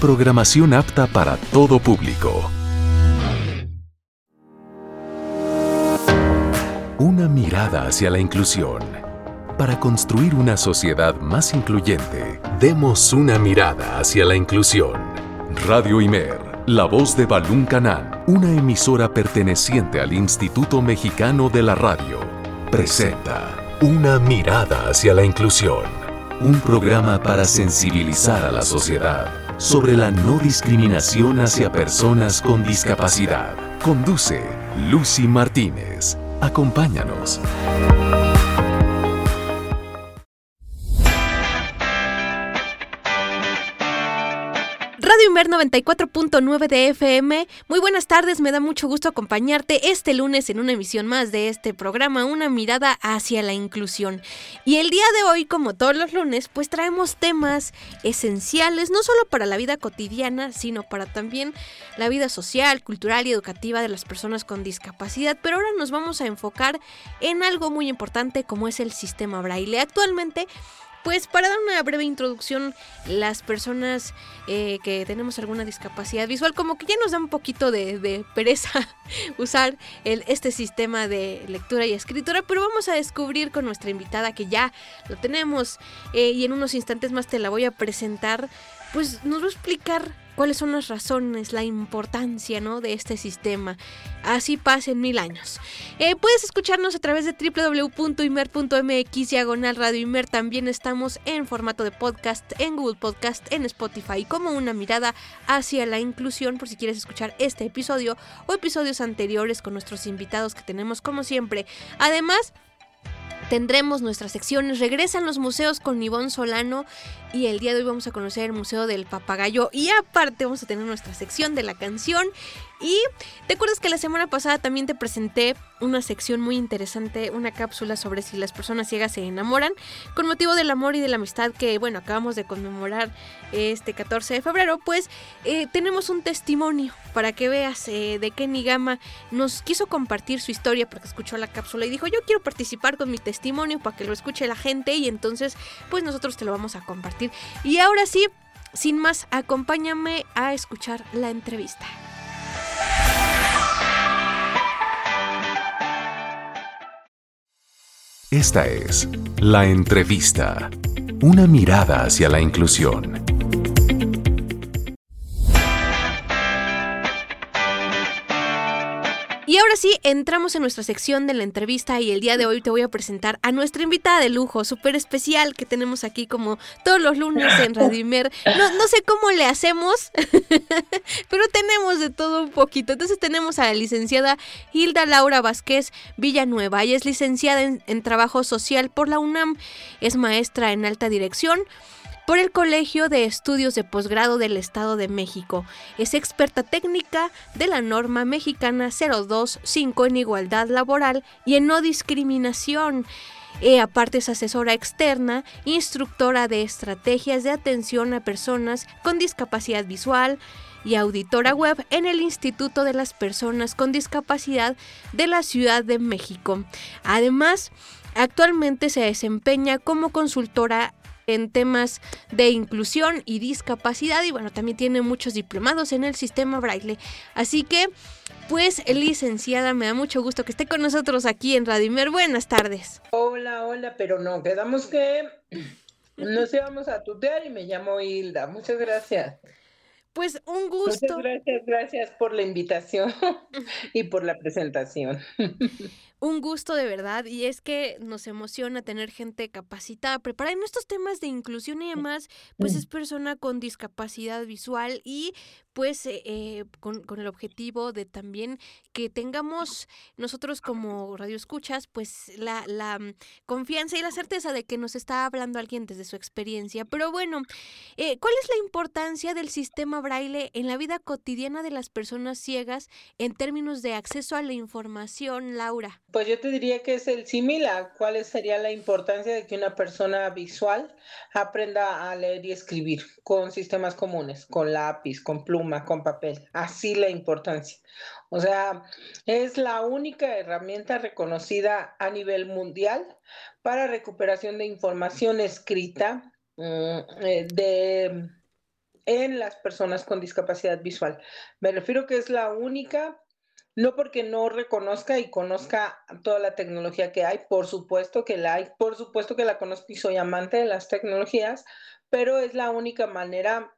Programación apta para todo público. Una mirada hacia la inclusión. Para construir una sociedad más incluyente, demos una mirada hacia la inclusión. Radio Imer, la voz de Balún Canán, una emisora perteneciente al Instituto Mexicano de la Radio, presenta Una mirada hacia la inclusión. Un programa para sensibilizar a la sociedad sobre la no discriminación hacia personas con discapacidad. Conduce Lucy Martínez. Acompáñanos. Radio Inver 94.9 de FM. Muy buenas tardes, me da mucho gusto acompañarte este lunes en una emisión más de este programa, una mirada hacia la inclusión. Y el día de hoy, como todos los lunes, pues traemos temas esenciales, no solo para la vida cotidiana, sino para también la vida social, cultural y educativa de las personas con discapacidad. Pero ahora nos vamos a enfocar en algo muy importante como es el sistema braille. Actualmente, pues para dar una breve introducción, las personas eh, que tenemos alguna discapacidad visual, como que ya nos da un poquito de, pereza usar este sistema de lectura y escritura, pero vamos a descubrir con nuestra invitada que ya lo tenemos eh, y en unos instantes más te la voy a presentar, pues nos va a explicar cuáles son las razones, la importancia ¿no? de este sistema. Así pasen mil años. Eh, puedes escucharnos a través de www.imer.mx diagonal Radio Imer. También estamos en formato de podcast, en Google Podcast, en Spotify, como una mirada hacia la inclusión por si quieres escuchar este episodio o episodios anteriores con nuestros invitados que tenemos como siempre. Además, tendremos nuestras secciones. Regresan los museos con Ivonne Solano y el día de hoy vamos a conocer el Museo del Papagayo y aparte vamos a tener nuestra sección de la canción y te acuerdas que la semana pasada también te presenté una sección muy interesante, una cápsula sobre si las personas ciegas se enamoran, con motivo del amor y de la amistad que, bueno, acabamos de conmemorar este 14 de febrero, pues eh, tenemos un testimonio para que veas eh, de qué Nigama nos quiso compartir su historia porque escuchó la cápsula y dijo, yo quiero participar con mi testimonio para que lo escuche la gente y entonces, pues nosotros te lo vamos a compartir. Y ahora sí, sin más, acompáñame a escuchar la entrevista. Esta es La Entrevista, una mirada hacia la inclusión. Ahora sí, entramos en nuestra sección de la entrevista y el día de hoy te voy a presentar a nuestra invitada de lujo, súper especial que tenemos aquí como todos los lunes en Radimer. No, no sé cómo le hacemos, pero tenemos de todo un poquito. Entonces tenemos a la licenciada Hilda Laura Vázquez Villanueva. Ella es licenciada en, en Trabajo Social por la UNAM, es maestra en alta dirección por el Colegio de Estudios de Posgrado del Estado de México. Es experta técnica de la norma mexicana 025 en igualdad laboral y en no discriminación. Eh, aparte es asesora externa, instructora de estrategias de atención a personas con discapacidad visual y auditora web en el Instituto de las Personas con Discapacidad de la Ciudad de México. Además, actualmente se desempeña como consultora en temas de inclusión y discapacidad y bueno, también tiene muchos diplomados en el sistema braille. Así que, pues, licenciada, me da mucho gusto que esté con nosotros aquí en Radimer. Buenas tardes. Hola, hola, pero no, quedamos que nos íbamos a tutear y me llamo Hilda. Muchas gracias. Pues un gusto. Muchas gracias, gracias por la invitación y por la presentación. un gusto de verdad y es que nos emociona tener gente capacitada, preparada en estos temas de inclusión y demás, pues es persona con discapacidad visual y pues eh, eh, con, el objetivo de también que tengamos nosotros como radioescuchas pues la, la mm, confianza y la certeza de que nos está hablando alguien desde su experiencia. Pero bueno, eh, ¿cuál es la importancia del sistema braille en la vida cotidiana de las personas ciegas en términos de acceso a la información, Laura? Pues yo te diría que es el similar. ¿Cuál sería la importancia de que una persona visual aprenda a leer y escribir con sistemas comunes, con lápiz, con pluma, con papel? Así la importancia. O sea, es la única herramienta reconocida a nivel mundial para recuperación de información escrita mm, eh, de en las personas con discapacidad visual. Me refiero que es la única, no porque no reconozca y conozca toda la tecnología que hay, por supuesto que la hay, por supuesto que la conozco y soy amante de las tecnologías, pero es la única manera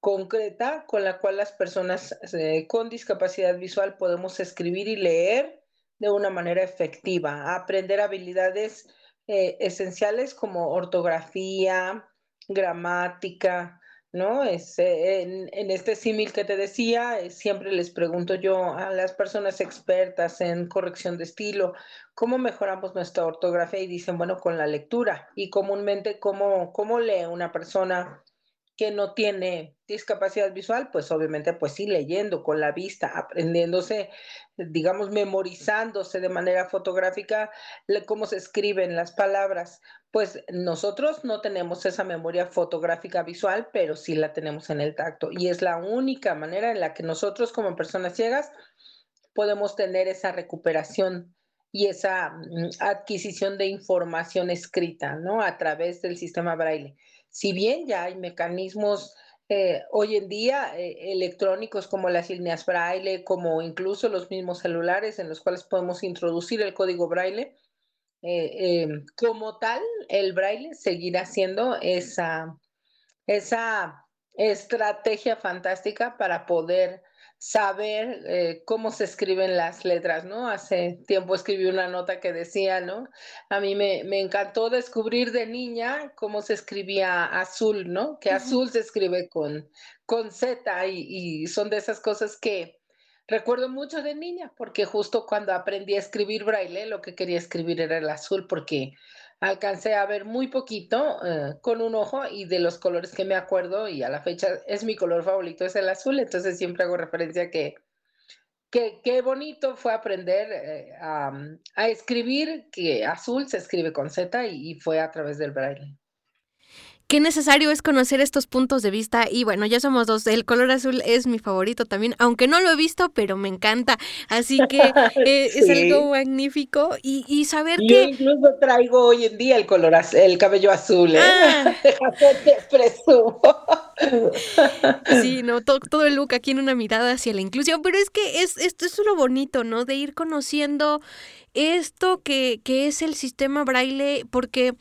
concreta con la cual las personas eh, con discapacidad visual podemos escribir y leer de una manera efectiva, aprender habilidades eh, esenciales como ortografía, gramática, ¿no? Es, eh, en, este símil que te decía, siempre les pregunto yo a las personas expertas en corrección de estilo, ¿cómo mejoramos nuestra ortografía? Y dicen, bueno, con la lectura. Y comúnmente, ¿cómo, cómo lee una persona que no tiene discapacidad visual, pues obviamente, pues sí, leyendo con la vista, aprendiéndose, digamos, memorizándose de manera fotográfica cómo se escriben las palabras. Pues nosotros no tenemos esa memoria fotográfica visual, pero sí la tenemos en el tacto. Y es la única manera en la que nosotros como personas ciegas podemos tener esa recuperación y esa mm, adquisición de información escrita, ¿no? A través del sistema braille si bien ya hay mecanismos eh, hoy en día eh, electrónicos como las líneas braille, como incluso los mismos celulares en los cuales podemos introducir el código braille, eh, como tal, el braille seguirá siendo esa, esa estrategia fantástica para poder saber eh, cómo se escriben las letras, ¿no? Hace tiempo escribí una nota que decía, ¿no? A mí me, encantó descubrir de niña cómo se escribía azul, ¿no? Que azul se escribe con, con Z y, y son de esas cosas que recuerdo mucho de niña, porque justo cuando aprendí a escribir braille, lo que quería escribir era el azul, porque alcancé a ver muy poquito eh, con un ojo y de los colores que me acuerdo y a la fecha es mi color favorito, es el azul, entonces siempre hago referencia que qué bonito fue aprender eh, a, escribir, que azul se escribe con Z y fue a través del braille qué necesario es conocer estos puntos de vista y bueno, ya somos dos, el color azul es mi favorito también, aunque no lo he visto, pero me encanta, así que eh, es algo magnífico y, saber que... Yo incluso traigo hoy en día el color el cabello azul, ¿eh? Ah. sí, no, todo, el look aquí en una mirada hacia la inclusión, pero es que es, esto es lo bonito, ¿no? De ir conociendo esto que, que es el sistema braille, porque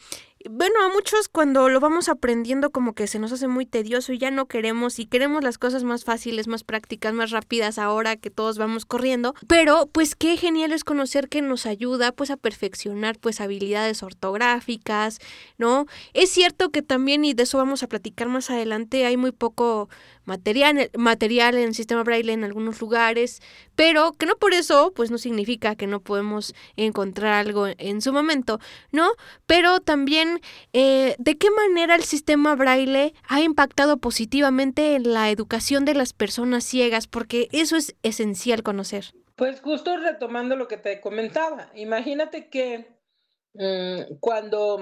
bueno, a muchos cuando lo vamos aprendiendo como que se nos hace muy tedioso y ya no queremos y queremos las cosas más fáciles, más prácticas, más rápidas ahora que todos vamos corriendo, pero pues qué genial es conocer que nos ayuda pues a perfeccionar pues habilidades ortográficas, ¿no? Es cierto que también y de eso vamos a platicar más adelante, hay muy poco material, material en el sistema braille en algunos lugares, pero que no por eso pues no significa que no podemos encontrar algo en su momento, ¿no? Pero también eh, de qué manera el sistema braille ha impactado positivamente en la educación de las personas ciegas, porque eso es esencial conocer. Pues justo retomando lo que te comentaba, imagínate que mm, cuando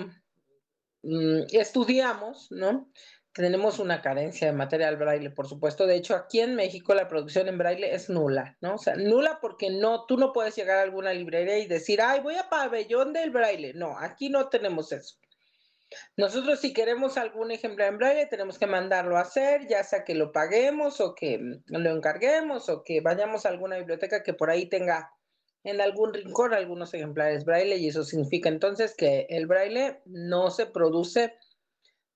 mm, estudiamos, ¿no? Tenemos una carencia de material braille, por supuesto. De hecho, aquí en México la producción en braille es nula, ¿no? O sea, nula porque no, tú no puedes llegar a alguna librería y decir, ay, voy a pabellón del braille. No, aquí no tenemos eso. Nosotros si queremos algún ejemplar en braille tenemos que mandarlo a hacer, ya sea que lo paguemos o que lo encarguemos o que vayamos a alguna biblioteca que por ahí tenga en algún rincón algunos ejemplares braille y eso significa entonces que el braille no se produce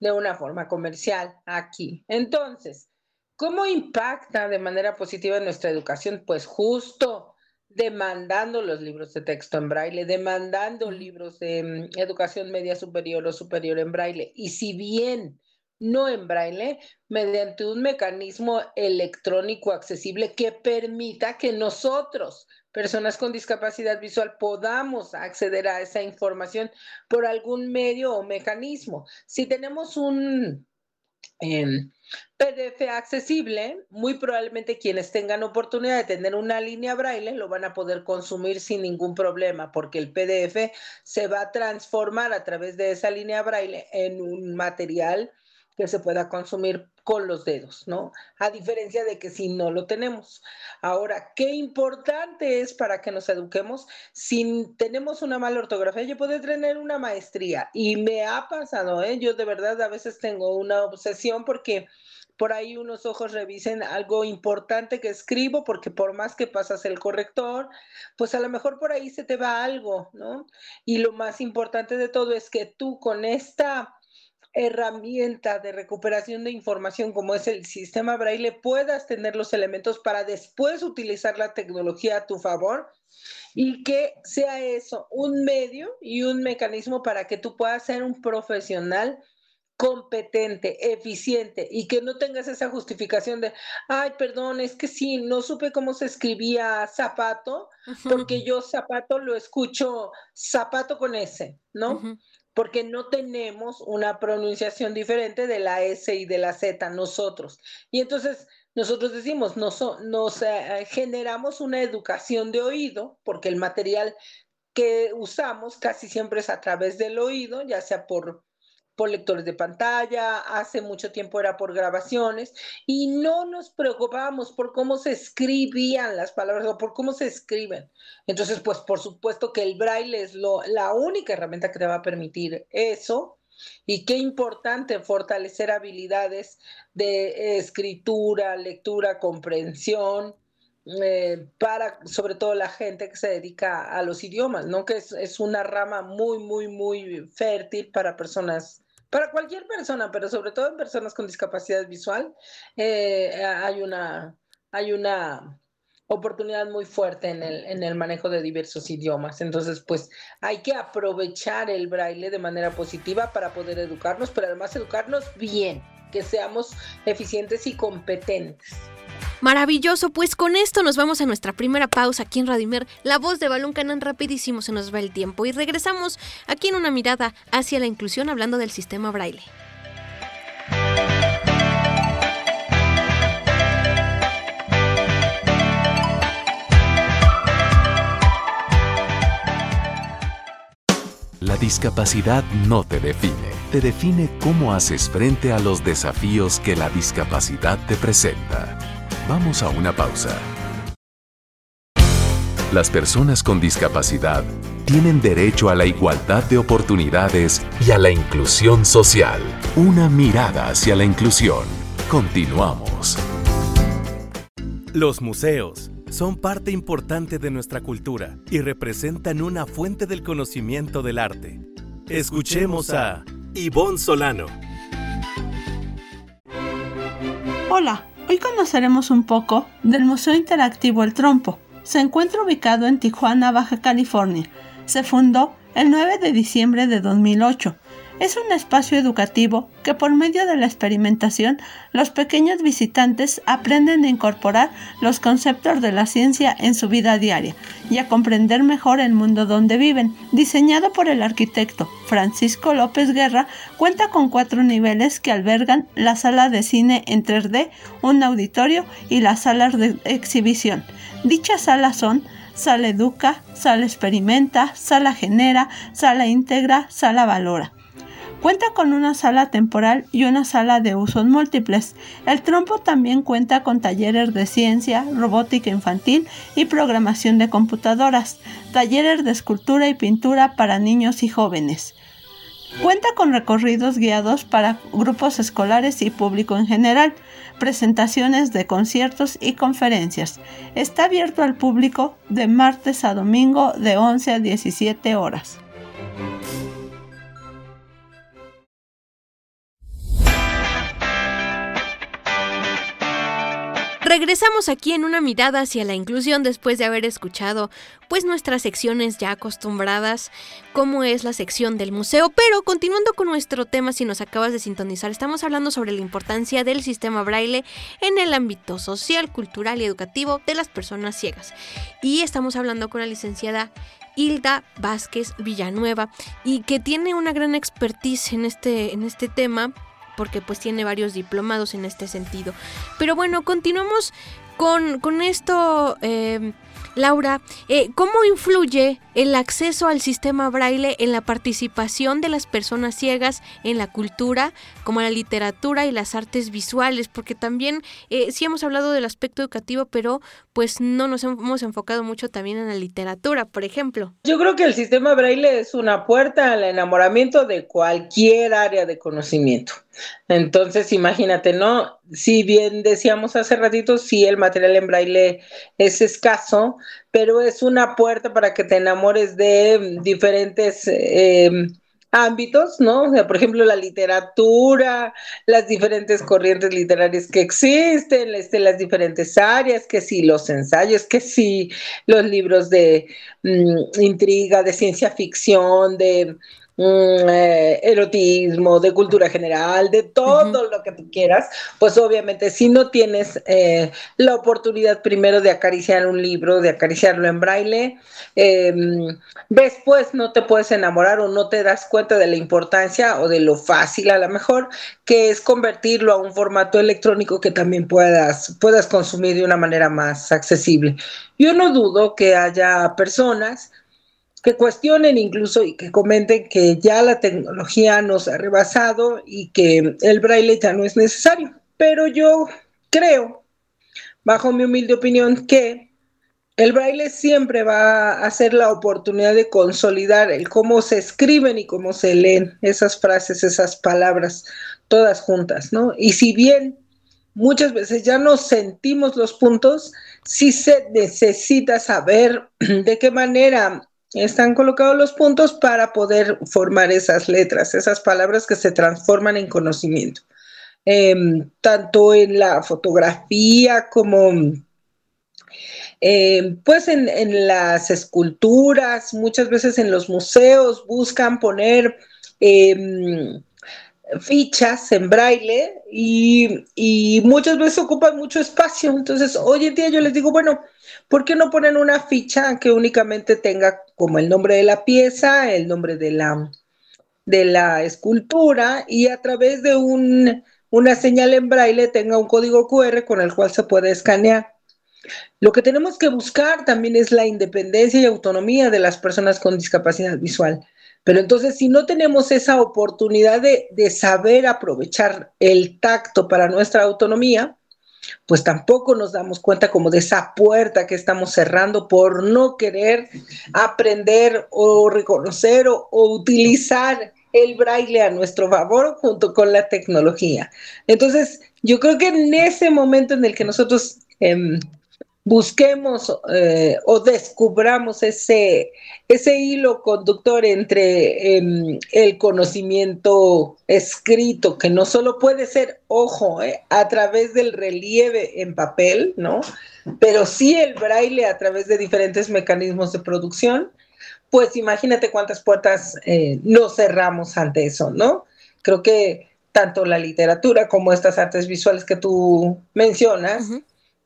de una forma comercial aquí. Entonces, ¿cómo impacta de manera positiva en nuestra educación? Pues justo demandando los libros de texto en braille, demandando libros de educación media superior o superior en braille. Y si bien no en braille, mediante un mecanismo electrónico accesible que permita que nosotros personas con discapacidad visual podamos acceder a esa información por algún medio o mecanismo. Si tenemos un em, PDF accesible, muy probablemente quienes tengan oportunidad de tener una línea braille lo van a poder consumir sin ningún problema, porque el PDF se va a transformar a través de esa línea braille en un material que se pueda consumir con los dedos, ¿no? A diferencia de que si no lo tenemos. Ahora, qué importante es para que nos eduquemos. Si tenemos una mala ortografía, yo puedo tener una maestría y me ha pasado, ¿eh? Yo de verdad a veces tengo una obsesión porque por ahí unos ojos revisen algo importante que escribo, porque por más que pasas el corrector, pues a lo mejor por ahí se te va algo, ¿no? Y lo más importante de todo es que tú con esta herramienta de recuperación de información como es el sistema braille puedas tener los elementos para después utilizar la tecnología a tu favor y que sea eso un medio y un mecanismo para que tú puedas ser un profesional competente, eficiente y que no tengas esa justificación de, ay, perdón, es que sí, no supe cómo se escribía zapato, porque yo zapato lo escucho zapato con S, ¿no? Porque no tenemos una pronunciación diferente de la S y de la Z nosotros. Y entonces nosotros decimos, nos, nos eh, generamos una educación de oído, porque el material que usamos casi siempre es a través del oído, ya sea por por lectores de pantalla, hace mucho tiempo era por grabaciones, y no nos preocupábamos por cómo se escribían las palabras o por cómo se escriben. Entonces, pues por supuesto que el braille es lo, la única herramienta que te va a permitir eso. Y qué importante fortalecer habilidades de escritura, lectura, comprensión, eh, para sobre todo la gente que se dedica a los idiomas, ¿no? Que es, es, una rama muy, muy, muy fértil para personas, para cualquier persona, pero sobre todo en personas con discapacidad visual, eh, hay, una, hay una oportunidad muy fuerte en el, en el manejo de diversos idiomas. Entonces, pues hay que aprovechar el braille de manera positiva para poder educarnos, pero además educarnos bien, que seamos eficientes y competentes. Maravilloso, pues con esto nos vamos a nuestra primera pausa aquí en Radimer. La voz de Balón Canan rapidísimo se nos va el tiempo y regresamos aquí en una mirada hacia la inclusión hablando del sistema braille. La discapacidad no te define, te define cómo haces frente a los desafíos que la discapacidad te presenta. Vamos a una pausa. Las personas con discapacidad tienen derecho a la igualdad de oportunidades y a la inclusión social. Una mirada hacia la inclusión. Continuamos. Los museos son parte importante de nuestra cultura y representan una fuente del conocimiento del arte. Escuchemos a Ivonne Solano. Hola. Hoy conoceremos un poco del Museo Interactivo El Trompo. Se encuentra ubicado en Tijuana, Baja California. Se fundó el 9 de diciembre de 2008 es un espacio educativo que por medio de la experimentación los pequeños visitantes aprenden a incorporar los conceptos de la ciencia en su vida diaria y a comprender mejor el mundo donde viven. Diseñado por el arquitecto Francisco López Guerra, cuenta con cuatro niveles que albergan la sala de cine en 3D, un auditorio y las salas de exhibición. Dichas salas son Sala Educa, Sala Experimenta, Sala Genera, Sala Integra, Sala Valora. Cuenta con una sala temporal y una sala de usos múltiples. El trompo también cuenta con talleres de ciencia, robótica infantil y programación de computadoras, talleres de escultura y pintura para niños y jóvenes. Cuenta con recorridos guiados para grupos escolares y público en general, presentaciones de conciertos y conferencias. Está abierto al público de martes a domingo de 11 a 17 horas. Regresamos aquí en una mirada hacia la inclusión después de haber escuchado pues nuestras secciones ya acostumbradas, como es la sección del museo, pero continuando con nuestro tema si nos acabas de sintonizar, estamos hablando sobre la importancia del sistema braille en el ámbito social, cultural y educativo de las personas ciegas. Y estamos hablando con la licenciada Hilda Vázquez Villanueva y que tiene una gran expertise en este, en este tema porque pues tiene varios diplomados en este sentido. Pero bueno, continuamos con, con esto. Eh, Laura, ¿cómo influye el acceso al sistema braille en la participación de las personas ciegas en la cultura, como la literatura y las artes visuales? Porque también eh, sí hemos hablado del aspecto educativo, pero pues no nos hemos enfocado mucho también en la literatura, por ejemplo. Yo creo que el sistema braille es una puerta al enamoramiento de cualquier área de conocimiento. Entonces, imagínate, ¿no? si bien decíamos hace ratito, sí, el material en braille es escaso, pero es una puerta para que te enamores de diferentes eh, ámbitos, ¿no? O sea, por ejemplo, la literatura, las diferentes corrientes literarias que existen, este, las diferentes áreas, que sí, los ensayos, que sí, los libros de mm, intriga, de ciencia ficción, de eh, erotismo, de cultura general, de todo lo que tú quieras, pues obviamente si no tienes eh, la oportunidad primero de acariciar un libro, de acariciarlo en braille, em, después no te puedes enamorar o no te das cuenta de la importancia o de lo fácil a lo mejor que es convertirlo a un formato electrónico que también puedas, puedas consumir de una manera más accesible. Yo no dudo que haya personas que cuestionen incluso y que comenten que ya la tecnología nos ha rebasado y que el braille ya no es necesario. Pero yo creo, bajo mi humilde opinión, que el braille siempre va a ser la oportunidad de consolidar el cómo se escriben y cómo se leen esas frases, esas palabras, todas juntas, ¿no? Y si bien muchas veces ya no sentimos los puntos, sí se necesita saber de qué manera están colocados los puntos para poder formar esas letras, esas palabras que se transforman en conocimiento. Em, tanto en la fotografía como em, pues en, las esculturas, muchas veces en los museos buscan poner em, fichas en braille y, y, muchas veces ocupan mucho espacio. Entonces, hoy en día yo les digo, bueno, ¿Por qué no ponen una ficha que únicamente tenga como el nombre de la pieza, el nombre de la, de la escultura y a través de un, una señal en braille tenga un código QR con el cual se puede escanear? Lo que tenemos que buscar también es la independencia y autonomía de las personas con discapacidad visual. Pero entonces, si no tenemos esa oportunidad de, de saber aprovechar el tacto para nuestra autonomía, pues tampoco nos damos cuenta como de esa puerta que estamos cerrando por no querer aprender o reconocer o, utilizar el braille a nuestro favor junto con la tecnología. Entonces, yo creo que en ese momento en el que nosotros em, busquemos eh, o descubramos ese, ese hilo conductor entre em, el conocimiento escrito, que no solo puede ser, ojo, eh, a través del relieve en papel, ¿no? Pero sí el braille a través de diferentes mecanismos de producción, pues imagínate cuántas puertas eh, nos cerramos ante eso, ¿no? Creo que tanto la literatura como estas artes visuales que tú mencionas,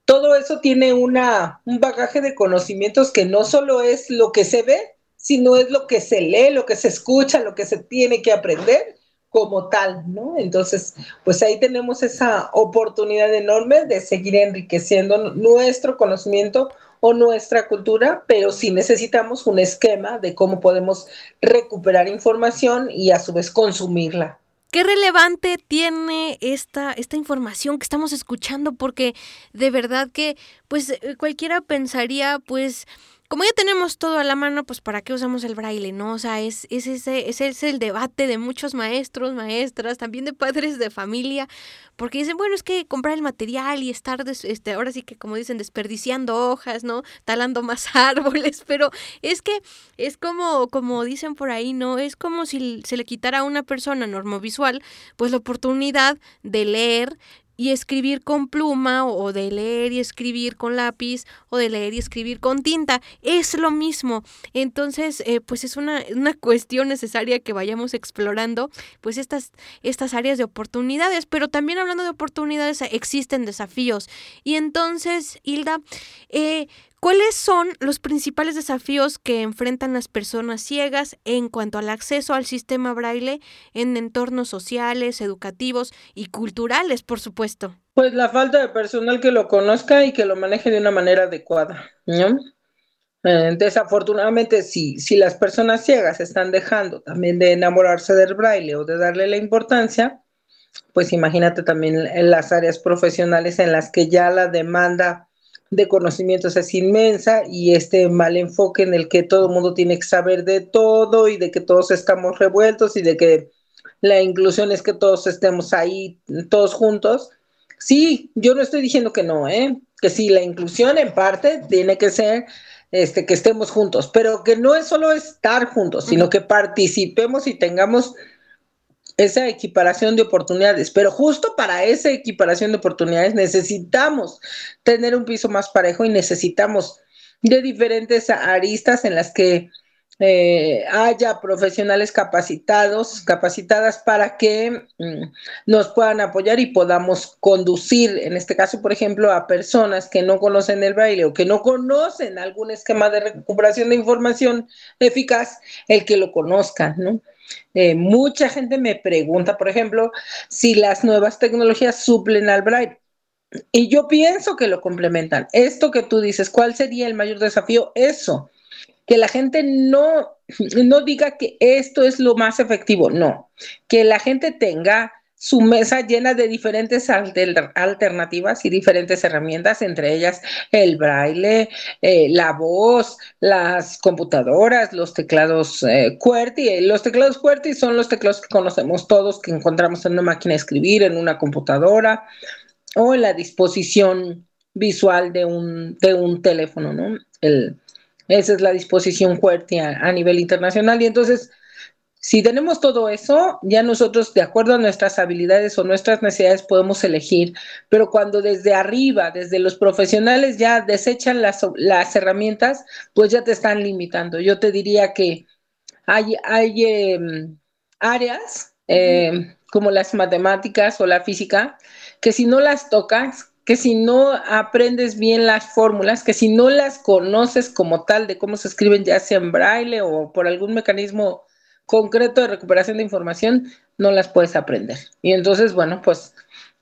todo eso tiene una, un bagaje de conocimientos que no solo es lo que se ve, sino es lo que se lee, lo que se escucha, lo que se tiene que aprender como tal, ¿no? Entonces, pues ahí tenemos esa oportunidad enorme de seguir enriqueciendo nuestro conocimiento o nuestra cultura, pero sí necesitamos un esquema de cómo podemos recuperar información y a su vez consumirla. ¿Qué relevante tiene esta, esta información que estamos escuchando? Porque de verdad que, pues, eh, cualquiera pensaría, pues, como ya tenemos todo a la mano, pues para qué usamos el braille, ¿no? O sea, es, es, ese, es el debate de muchos maestros, maestras, también de padres de familia, porque dicen, bueno, es que comprar el material y estar, este, ahora sí que como dicen, desperdiciando hojas, ¿no? Talando más árboles, pero es que es como, como dicen por ahí, ¿no? Es como si se le quitara a una persona normovisual, pues la oportunidad de leer y escribir con pluma o de leer y escribir con lápiz o de leer y escribir con tinta. Es lo mismo. Entonces, eh, pues es una, una, cuestión necesaria que vayamos explorando pues estas, estas áreas de oportunidades. Pero también hablando de oportunidades existen desafíos. Y entonces, Hilda, eh, ¿Cuáles son los principales desafíos que enfrentan las personas ciegas en cuanto al acceso al sistema braille en entornos sociales, educativos y culturales, por supuesto? Pues la falta de personal que lo conozca y que lo maneje de una manera adecuada. ¿no? Eh, desafortunadamente, si, si las personas ciegas están dejando también de enamorarse del braille o de darle la importancia, pues imagínate también en las áreas profesionales en las que ya la demanda de conocimientos es inmensa y este mal enfoque en el que todo el mundo tiene que saber de todo y de que todos estamos revueltos y de que la inclusión es que todos estemos ahí, todos juntos, Sí, yo no estoy diciendo que no, ¿eh? Que sí, la inclusión en parte tiene que ser este, que estemos juntos, pero que no es solo estar juntos, sino que participemos y tengamos esa equiparación de oportunidades. Pero justo para esa equiparación de oportunidades necesitamos tener un piso más parejo y necesitamos de diferentes aristas en las que eh, haya profesionales capacitados, capacitadas para que mm, nos puedan apoyar y podamos conducir, en este caso, por ejemplo, a personas que no conocen el baile o que no conocen algún esquema de recuperación de información eficaz, el que lo conozcan, ¿no? Eh, mucha gente me pregunta, por ejemplo, si las nuevas tecnologías suplen al braille. Y yo pienso que lo complementan. Esto que tú dices, ¿cuál sería el mayor desafío? Eso, que la gente no, no diga que esto es lo más efectivo, no, que la gente tenga su mesa llena de diferentes alternativas y diferentes herramientas, entre ellas el braille, eh, la voz, las computadoras, los teclados eh, QWERTY. Los teclados QWERTY son los teclados que conocemos todos, que encontramos en una máquina de escribir, en una computadora o en la disposición visual de un, de un teléfono, ¿no? El, esa es la disposición fuerte a, nivel internacional. Y entonces, si tenemos todo eso, ya nosotros, de acuerdo a nuestras habilidades o nuestras necesidades, podemos elegir. Pero cuando desde arriba, desde los profesionales ya desechan las, las herramientas, pues ya te están limitando. Yo te diría que hay, hay em, áreas eh, como las matemáticas o la física que si no las tocas, que si no aprendes bien las fórmulas, que si no las conoces como tal de cómo se escriben, ya sea en braille o por algún mecanismo concreto de recuperación de información, no las puedes aprender. Y entonces, bueno, pues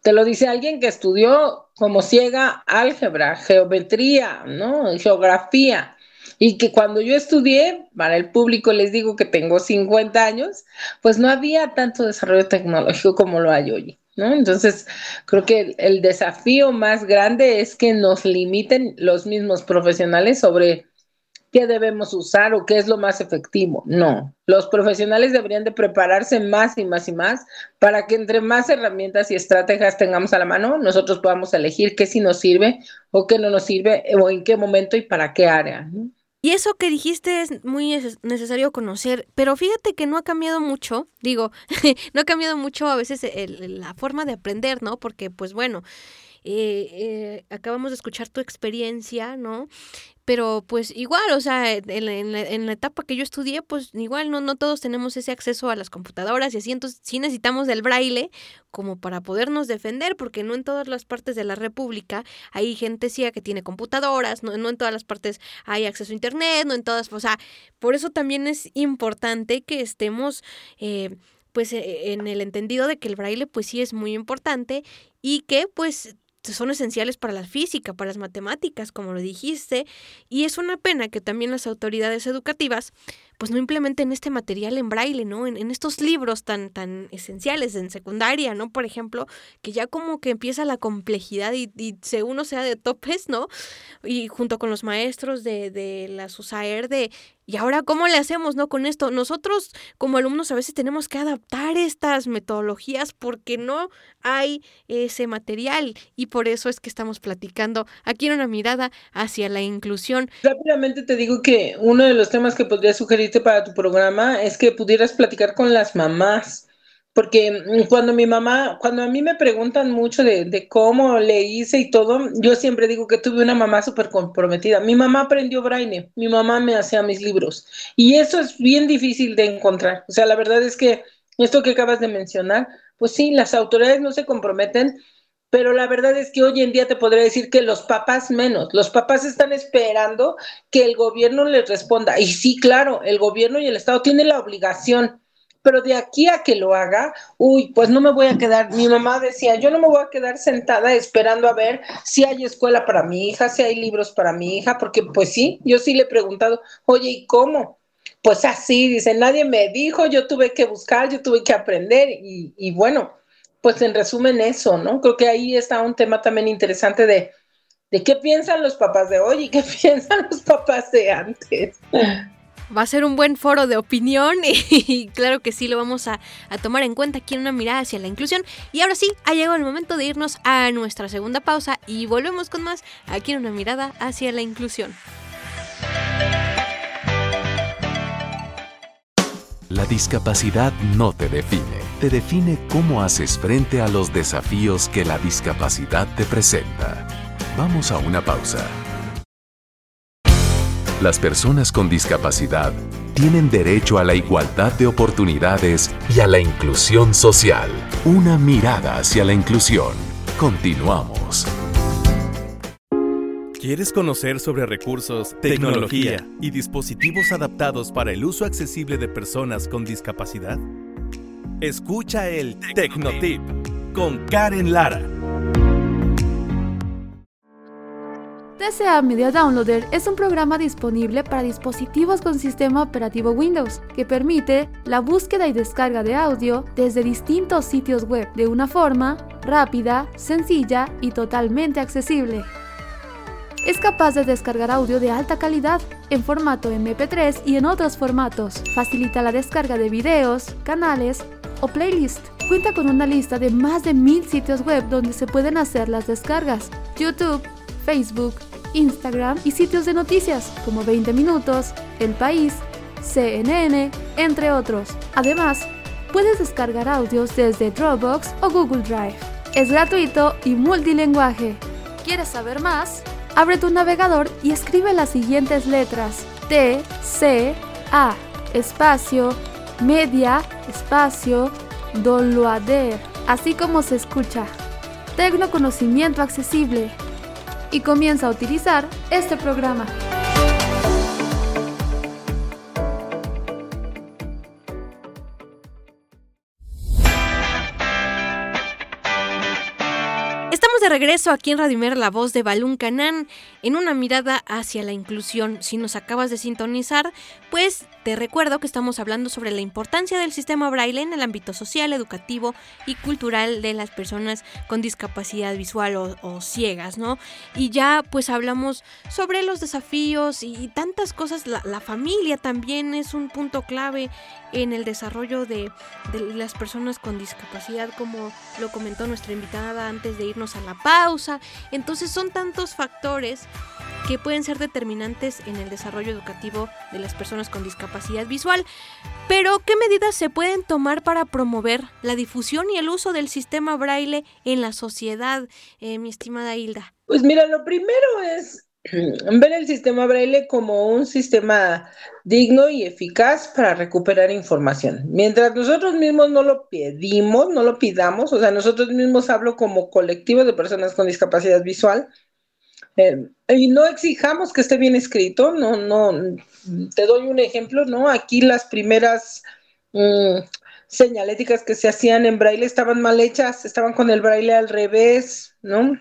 te lo dice alguien que estudió como ciega álgebra, geometría, ¿no? Geografía. Y que cuando yo estudié, para el público les digo que tengo 50 años, pues no había tanto desarrollo tecnológico como lo hay hoy. ¿no? Entonces, creo que el, desafío más grande es que nos limiten los mismos profesionales sobre qué debemos usar o qué es lo más efectivo. No, los profesionales deberían de prepararse más y más y más para que entre más herramientas y estrategias tengamos a la mano, nosotros podamos elegir qué sí nos sirve o qué no nos sirve o en qué momento y para qué área. Y eso que dijiste es muy necesario conocer, pero fíjate que no ha cambiado mucho, digo, no ha cambiado mucho a veces la forma de aprender, ¿no? Porque pues bueno, eh, eh, acabamos de escuchar tu experiencia, ¿no? pero pues igual, o sea, en, la, etapa que yo estudié, pues igual no, no todos tenemos ese acceso a las computadoras y así, entonces sí necesitamos del braille como para podernos defender, porque no en todas las partes de la República hay gente ciega que tiene computadoras, no, no en todas las partes hay acceso a Internet, no en todas, o sea, por eso también es importante que estemos... Eh, pues e, en el entendido de que el braille pues sí es muy importante y que pues son esenciales para la física, para las matemáticas, como lo dijiste, y es una pena que también las autoridades educativas pues no implementen este material en braille, ¿no? En, estos libros tan, tan esenciales en secundaria, ¿no? Por ejemplo, que ya como que empieza la complejidad y, y se uno sea de topes, ¿no? Y junto con los maestros de, de la SUSAER de y ahora, ¿cómo le hacemos, no? Con esto, nosotros como alumnos a veces tenemos que adaptar estas metodologías porque no hay ese material y por eso es que estamos platicando aquí en una mirada hacia la inclusión. Rápidamente te digo que uno de los temas que podría sugerirte para tu programa es que pudieras platicar con las mamás porque mm, cuando mi mamá, cuando a mí me preguntan mucho de, cómo le hice y todo, yo siempre digo que tuve una mamá súper comprometida. Mi mamá aprendió braille, mi mamá me hacía mis libros y eso es bien difícil de encontrar. O sea, la verdad es que esto que acabas de mencionar, pues sí, las autoridades no se comprometen, pero la verdad es que hoy en día te podría decir que los papás menos, los papás están esperando que el gobierno les responda. Y sí, claro, el gobierno y el Estado tienen la obligación pero de aquí a que lo haga, uy, pues no me voy a quedar, mi mamá decía, yo no me voy a quedar sentada esperando a ver si hay escuela para mi hija, si hay libros para mi hija, porque pues sí, yo sí le he preguntado, oye, ¿y cómo? Pues así, dice, nadie me dijo, yo tuve que buscar, yo tuve que aprender y, y bueno, pues en resumen eso, ¿no? Creo que ahí está un tema también interesante de, de qué piensan los papás de hoy y qué piensan los papás de antes. Va a ser un buen foro de opinión y claro que sí lo vamos a, a, tomar en cuenta aquí en una mirada hacia la inclusión. Y ahora sí, ha llegado el momento de irnos a nuestra segunda pausa y volvemos con más aquí en una mirada hacia la inclusión. La discapacidad no te define, te define cómo haces frente a los desafíos que la discapacidad te presenta. Vamos a una pausa. Las personas con discapacidad tienen derecho a la igualdad de oportunidades y a la inclusión social. Una mirada hacia la inclusión. Continuamos. ¿Quieres conocer sobre recursos, tecnología y dispositivos adaptados para el uso accesible de personas con discapacidad? Escucha el Tecnotip con Karen Lara. TCA Media Downloader es un programa disponible para dispositivos con sistema operativo Windows que permite la búsqueda y descarga de audio desde distintos sitios web de una forma rápida, sencilla y totalmente accesible es capaz de descargar audio de alta calidad en formato MP3 y en otros formatos. Facilita la descarga de videos, canales o playlists. Cuenta con una lista de más de mil sitios web donde se pueden hacer las descargas. YouTube, Facebook, Instagram y sitios de noticias como 20 Minutos, El País, CNN, entre otros. Además, puedes descargar audios desde Dropbox o Google Drive. Es gratuito y multilingüe. ¿Quieres saber más? Abre tu navegador y escribe las siguientes letras. T, C, A, espacio, media, espacio, downloader, así como se escucha. Tecnoconocimiento accesible. Y comienza a utilizar este programa. de regreso aquí en Radimer, la voz de Balún Canán, en una mirada hacia la inclusión. Si nos acabas de sintonizar, pues te recuerdo que estamos hablando sobre la importancia del sistema braille en el ámbito social, educativo y cultural de las personas con discapacidad visual o, ciegas, ¿no? Y ya pues hablamos sobre los desafíos y, tantas cosas. La, familia también es un punto clave en el desarrollo de, de las personas con discapacidad, como lo comentó nuestra invitada antes de irnos a la pausa. Entonces son tantos factores que pueden ser determinantes en el desarrollo educativo de las personas con discapacidad visual. Pero, ¿qué medidas se pueden tomar para promover la difusión y el uso del sistema braille en la sociedad, eh, mi estimada Hilda? Pues mira, lo primero es ver el sistema braille como un sistema digno y eficaz para recuperar información. Mientras nosotros mismos no lo pedimos, no lo pidamos, o sea, nosotros mismos hablo como colectivo de personas con discapacidad visual, eh, y no exijamos que esté bien escrito, no, no, te doy un ejemplo, ¿no? Aquí las primeras mm, señaléticas que se hacían en braille estaban mal hechas, estaban con el braille al revés, ¿no?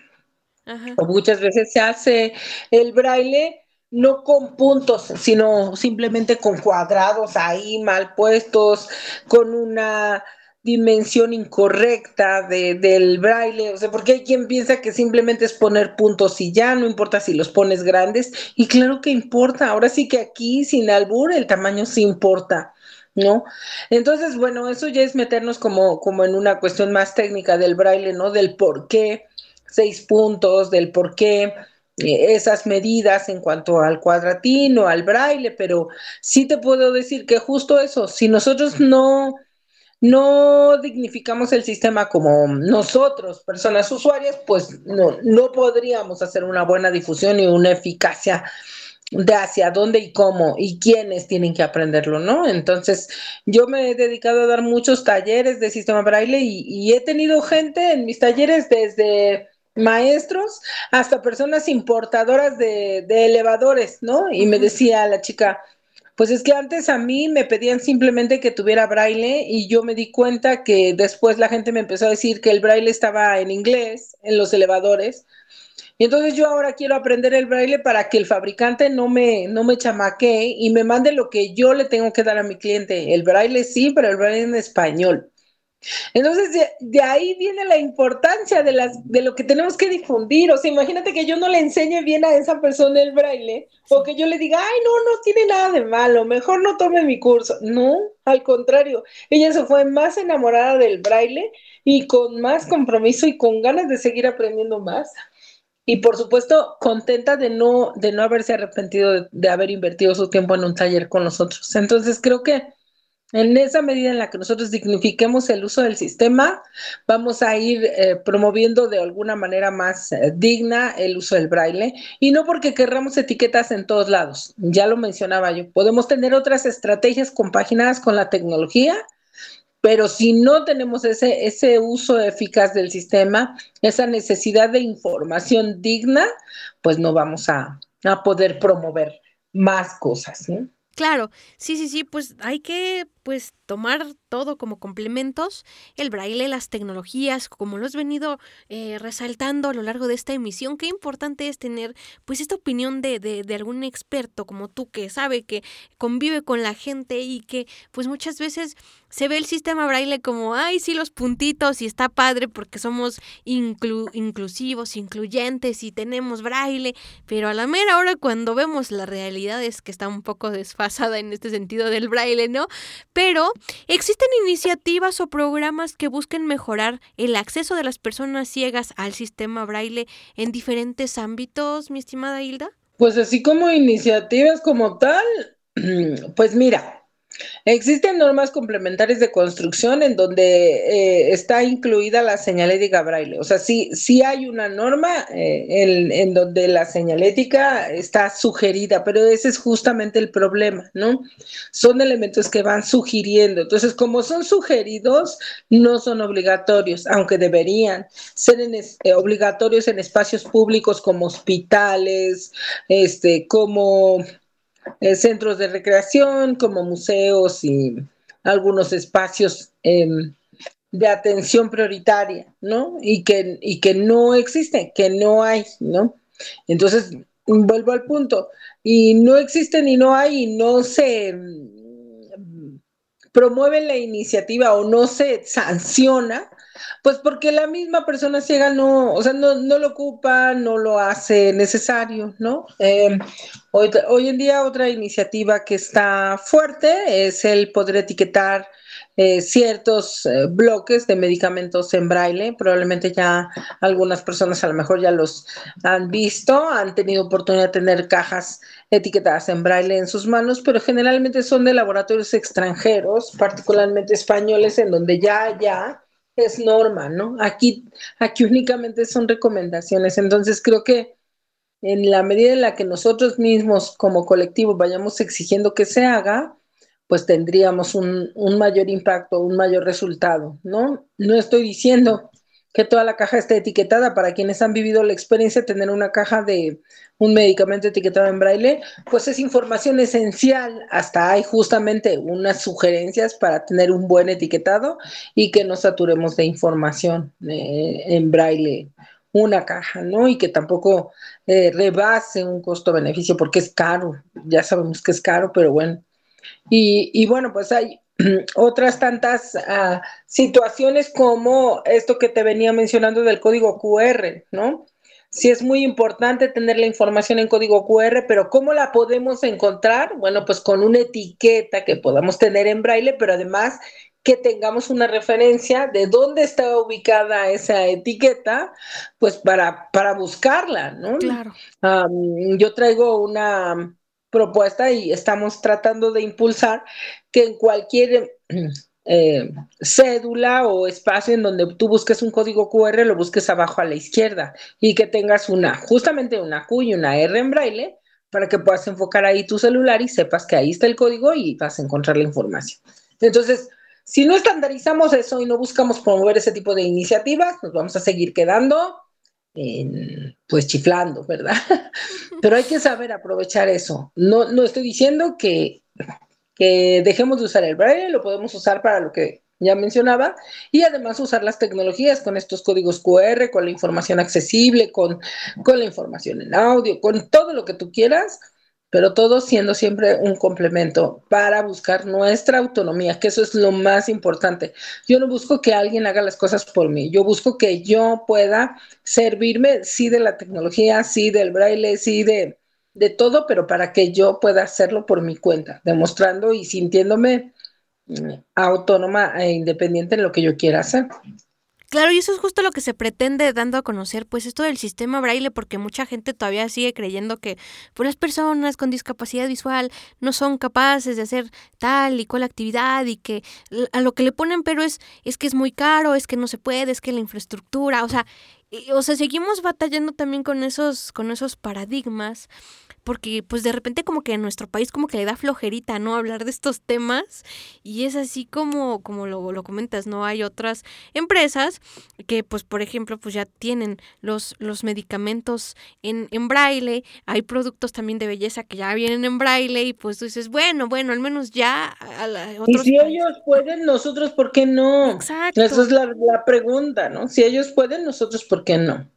O muchas veces se hace el braille no con puntos, sino simplemente con cuadrados ahí mal puestos, con una dimensión incorrecta de, del braille, o sea, porque hay quien piensa que simplemente es poner puntos y ya, no importa si los pones grandes, y claro que importa, ahora sí que aquí sin albur el tamaño sí importa. ¿no? Entonces, bueno, eso ya es meternos como, como en una cuestión más técnica del braille, ¿no? Del por qué seis puntos, del por qué eh, esas medidas en cuanto al cuadratino, al braille, pero sí te puedo decir que justo eso, si nosotros no no dignificamos el sistema como nosotros, personas usuarias, pues no, no podríamos hacer una buena difusión y una eficacia de hacia dónde y cómo y quiénes tienen que aprenderlo, ¿no? Entonces, yo me he dedicado a dar muchos talleres de sistema braille y, he tenido gente en mis talleres desde maestros hasta personas importadoras de, de elevadores, ¿no? Y me decía la chica, pues es que antes a mí me pedían simplemente que tuviera braille y yo me di cuenta que después la gente me empezó a decir que el braille estaba en inglés en los elevadores. Y entonces yo ahora quiero aprender el braille para que el fabricante no me, no me chamaquee y me mande lo que yo le tengo que dar a mi cliente. El braille sí, pero el braille en español. Entonces, de, ahí viene la importancia de, las, de lo que tenemos que difundir. O sea, imagínate que yo no le enseñe bien a esa persona el braille, o que yo le diga, ay, no, no tiene nada de malo, mejor no tome mi curso. No, al contrario, ella se fue más enamorada del braille y con más compromiso y con ganas de seguir aprendiendo más. Y por supuesto, contenta de no, de no haberse arrepentido de haber invertido su tiempo en un taller con nosotros. Entonces, creo que en esa medida en la que nosotros dignifiquemos el uso del sistema, vamos a ir eh, promoviendo de alguna manera más eh, digna el uso del braille y no porque querramos etiquetas en todos lados. Ya lo mencionaba yo, podemos tener otras estrategias compaginadas con la tecnología, pero si no tenemos ese, ese uso eficaz del sistema, esa necesidad de información digna, pues no vamos a, a poder promover más cosas. Claro, sí, sí, sí, pues hay que pues tomar todo como complementos, el braille, las tecnologías, como lo has venido eh, resaltando a lo largo de esta emisión, qué importante es tener pues esta opinión de, de, de, algún experto como tú que sabe que convive con la gente y que pues muchas veces se ve el sistema braille como, ay, sí, los puntitos y está padre porque somos inclusivos, incluyentes y tenemos braille, pero a la mera hora cuando vemos la realidad es que está un poco desfasada en este sentido del braille, ¿no? Pero existen iniciativas o programas que busquen mejorar el acceso de las personas ciegas al sistema braille en diferentes ámbitos, mi estimada Hilda. Pues así como iniciativas como tal, pues mira, Existen normas complementarias de construcción en donde eh, está incluida la señalética braille. O sea, sí, sí hay una norma eh, en, donde la señalética está sugerida, pero ese es justamente el problema, ¿no? Son elementos que van sugiriendo. Entonces, como son sugeridos, no son obligatorios, aunque deberían ser eh, obligatorios en espacios públicos como hospitales, este, como eh, centros de recreación como museos y algunos espacios em, de atención prioritaria, ¿no? Y que, y que no existen, que no hay, ¿no? Entonces, vuelvo al punto, y no existen y no hay, y no se promueve la iniciativa o no se sanciona, pues porque la misma persona ciega no, o sea, no, lo ocupa, no lo hace necesario, ¿no? Em, hoy, hoy, en día otra iniciativa que está fuerte es el poder etiquetar eh, ciertos eh, bloques de medicamentos en braille. Probablemente ya algunas personas a lo mejor ya los han visto, han tenido oportunidad de tener cajas etiquetadas en braille en sus manos, pero generalmente son de laboratorios extranjeros, particularmente españoles, en donde ya, ya es norma, ¿no? Aquí, aquí únicamente son recomendaciones. Entonces creo que en la medida en la que nosotros mismos como colectivo vayamos exigiendo que se haga, pues tendríamos un, un mayor impacto, un mayor resultado, ¿no? No estoy diciendo que toda la caja esté etiquetada. Para quienes han vivido la experiencia de tener una caja de un medicamento etiquetado en braille, pues es información esencial. Hasta hay justamente unas sugerencias para tener un buen etiquetado y que no saturemos de información eh, en braille una caja, ¿no? Y que tampoco eh, rebase un costo-beneficio porque es caro. Ya sabemos que es caro, pero bueno. Y, y bueno, pues hay otras tantas uh, situaciones como esto que te venía mencionando del código QR, ¿no? Sí es muy importante tener la información en código QR, pero ¿cómo la podemos encontrar? Bueno, pues con una etiqueta que podamos tener en braille, pero además que tengamos una referencia de dónde está ubicada esa etiqueta, pues para, para buscarla, ¿no? Claro. Um, yo traigo una propuesta y estamos tratando de impulsar que en cualquier eh, cédula o espacio en donde tú busques un código QR, lo busques abajo a la izquierda y que tengas una, justamente una Q y una R en braille para que puedas enfocar ahí tu celular y sepas que ahí está el código y vas a encontrar la información. Entonces, si no estandarizamos eso y no buscamos promover ese tipo de iniciativas, nos vamos a seguir quedando pues chiflando, ¿verdad? Pero hay que saber aprovechar eso. No, no estoy diciendo que, que dejemos de usar el braille, lo podemos usar para lo que ya mencionaba, y además usar las tecnologías con estos códigos QR, con la información accesible, con, con la información en audio, con todo lo que tú quieras pero todo siendo siempre un complemento para buscar nuestra autonomía, que eso es lo más importante. Yo no busco que alguien haga las cosas por mí, yo busco que yo pueda servirme, sí, de la tecnología, sí, del braille, sí, de, de todo, pero para que yo pueda hacerlo por mi cuenta, demostrando y sintiéndome mm, autónoma e independiente en lo que yo quiera hacer. Claro, y eso es justo lo que se pretende dando a conocer, pues esto del sistema braille, porque mucha gente todavía sigue creyendo que pues, las personas con discapacidad visual no son capaces de hacer tal y cual actividad y que a lo que le ponen pero es, es que es muy caro, es que no se puede, es que la infraestructura, o sea, o sea, seguimos batallando también con esos, con esos paradigmas porque pues de repente como que en nuestro país como que le da flojerita, ¿no? Hablar de estos temas y es así como, como lo, lo comentas, ¿no? Hay otras empresas que pues por ejemplo pues ya tienen los, los medicamentos en, en braille, hay productos también de belleza que ya vienen en braille y pues tú dices, bueno, bueno, al menos ya... A y si ellos pueden, nosotros, ¿por qué no? Exacto. Esa es la, la pregunta, ¿no? Si ellos pueden, nosotros, ¿por qué no?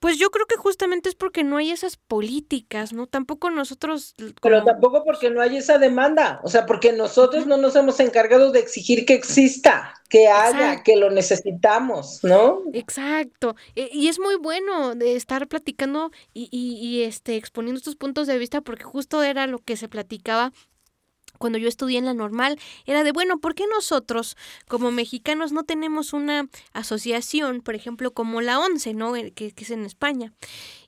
Pues yo creo que justamente es porque no hay esas políticas, ¿no? Tampoco nosotros... Pero tampoco porque no hay esa demanda, o sea, porque nosotros no nos hemos encargado de exigir que exista, que haya, que lo necesitamos, ¿no? Exacto. E, y es muy bueno de estar platicando y, y, y este exponiendo estos puntos de vista porque justo era lo que se platicaba cuando yo estudié en la normal, era de, bueno, ¿por qué nosotros como mexicanos no tenemos una asociación, por ejemplo, como la ONCE, ¿no? Eh, que, que es en España?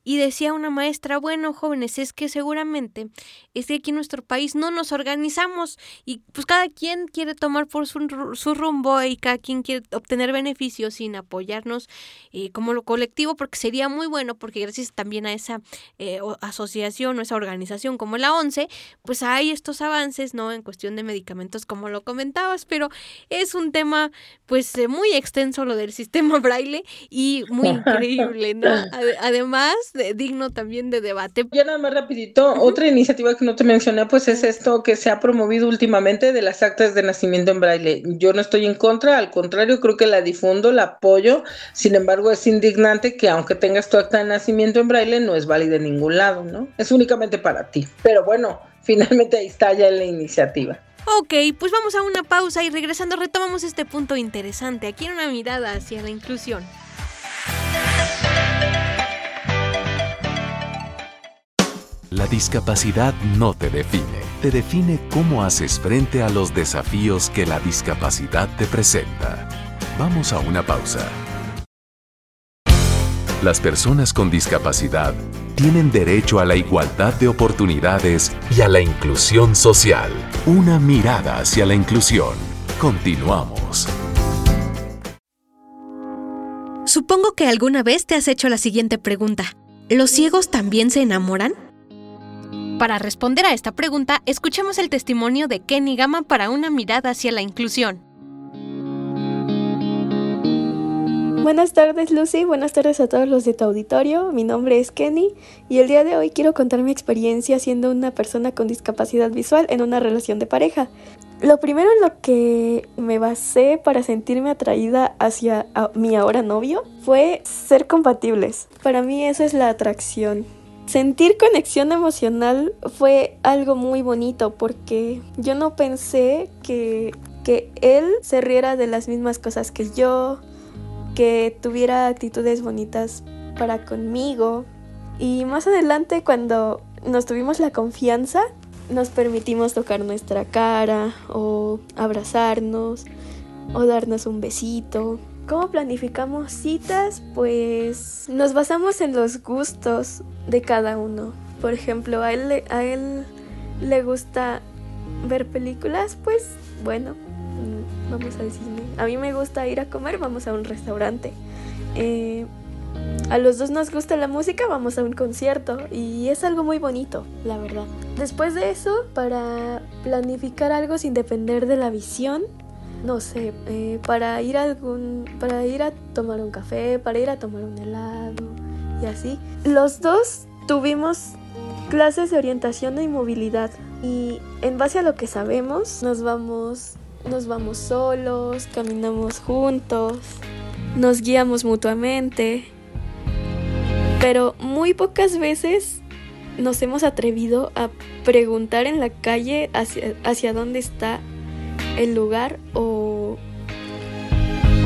Y decía una maestra, bueno, jóvenes, es que seguramente es que aquí en nuestro país no nos organizamos y pues cada quien quiere tomar por su, su rumbo y cada quien quiere obtener beneficios sin apoyarnos eh, como lo colectivo, porque sería muy bueno, porque gracias también a esa eh, asociación o esa organización como la ONCE, pues hay estos avances, ¿no? En cuestión de medicamentos, como lo comentabas, pero es un tema pues eh, muy extenso lo del sistema braille y muy increíble, ¿no? Además, digno también de debate. Ya nada más rapidito, otra iniciativa que no te mencioné, pues es esto que se ha promovido últimamente de las actas de nacimiento en braille. Yo no estoy en contra, al contrario, creo que la difundo, la apoyo, sin embargo es indignante que aunque tengas tu acta de nacimiento en braille, no es válida en ningún lado, ¿no? Es únicamente para ti. Pero bueno, finalmente ahí está ya la iniciativa. Ok, pues vamos a una pausa y regresando retomamos este punto interesante, aquí en una mirada hacia la inclusión. La discapacidad no te define, te define cómo haces frente a los desafíos que la discapacidad te presenta. Vamos a una pausa. Las personas con discapacidad tienen derecho a la igualdad de oportunidades y a la inclusión social. Una mirada hacia la inclusión. Continuamos. Supongo que alguna vez te has hecho la siguiente pregunta. ¿Los ciegos también se enamoran? Para responder a esta pregunta, escuchemos el testimonio de Kenny Gama para una mirada hacia la inclusión. Buenas tardes Lucy, buenas tardes a todos los de tu auditorio. Mi nombre es Kenny y el día de hoy quiero contar mi experiencia siendo una persona con discapacidad visual en una relación de pareja. Lo primero en lo que me basé para sentirme atraída hacia mi ahora novio fue ser compatibles. Para mí eso es la atracción. Sentir conexión emocional fue algo muy bonito porque yo no pensé que, que él se riera de las mismas cosas que yo, que tuviera actitudes bonitas para conmigo. Y más adelante cuando nos tuvimos la confianza, nos permitimos tocar nuestra cara o abrazarnos o darnos un besito. ¿Cómo planificamos citas? Pues nos basamos en los gustos de cada uno. Por ejemplo, a él, a él le gusta ver películas, pues bueno, mm, vamos al cine. A mí me gusta ir a comer, vamos a un restaurante. Eh, a los dos nos gusta la música, vamos a un concierto y es algo muy bonito, la verdad. Después de eso, para planificar algo sin depender de la visión, no sé, eh, para ir a algún, para ir a tomar un café, para ir a tomar un helado y así. Los dos tuvimos clases de orientación y movilidad y en base a lo que sabemos nos vamos, nos vamos solos, caminamos juntos, nos guiamos mutuamente, pero muy pocas veces nos hemos atrevido a preguntar en la calle hacia, hacia dónde está el lugar o,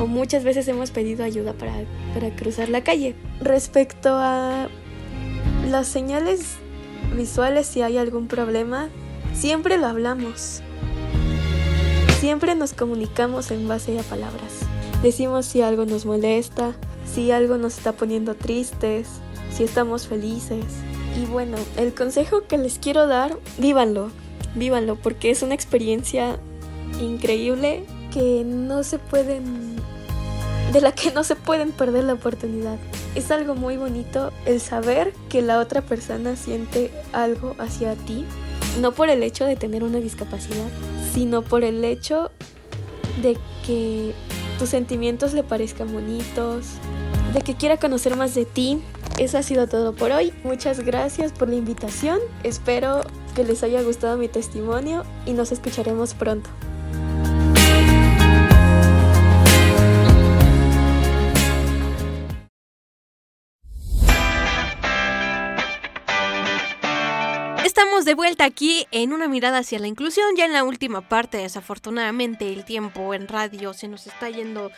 o, muchas veces hemos pedido ayuda para, para cruzar la calle. Respecto a las señales visuales, si hay algún problema, siempre lo hablamos. Siempre nos comunicamos en base a palabras. Decimos si algo nos molesta, si algo nos está poniendo tristes, si estamos felices. Y bueno, el consejo que les quiero dar, vívanlo, vívanlo, porque es una experiencia increíble que no se pueden, de la que no se pueden perder la oportunidad. Es algo muy bonito el saber que la otra persona siente algo hacia ti, no por el hecho de tener una discapacidad, sino por el hecho de que tus sentimientos le parezcan bonitos, de que quiera conocer más de ti. Eso ha sido todo por hoy. Muchas gracias por la invitación. Espero que les haya gustado mi testimonio y nos escucharemos pronto. De vuelta aquí en una mirada hacia la inclusión, ya en la última parte, desafortunadamente el tiempo en radio se nos está yendo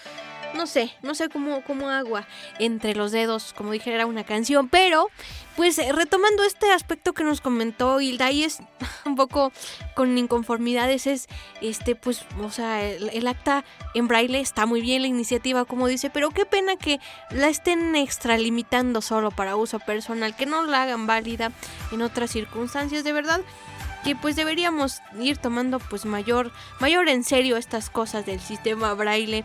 no sé, no sé cómo, cómo agua entre los dedos, como dijera una canción, pero pues eh, retomando este aspecto que nos comentó Hilda y es un poco con inconformidades, es este, pues, o sea, el, acta en braille está muy bien la iniciativa, como dice, pero qué pena que la estén extralimitando solo para uso personal, que no la hagan válida en otras circunstancias, de verdad que pues deberíamos ir tomando pues mayor mayor en serio estas cosas del sistema braille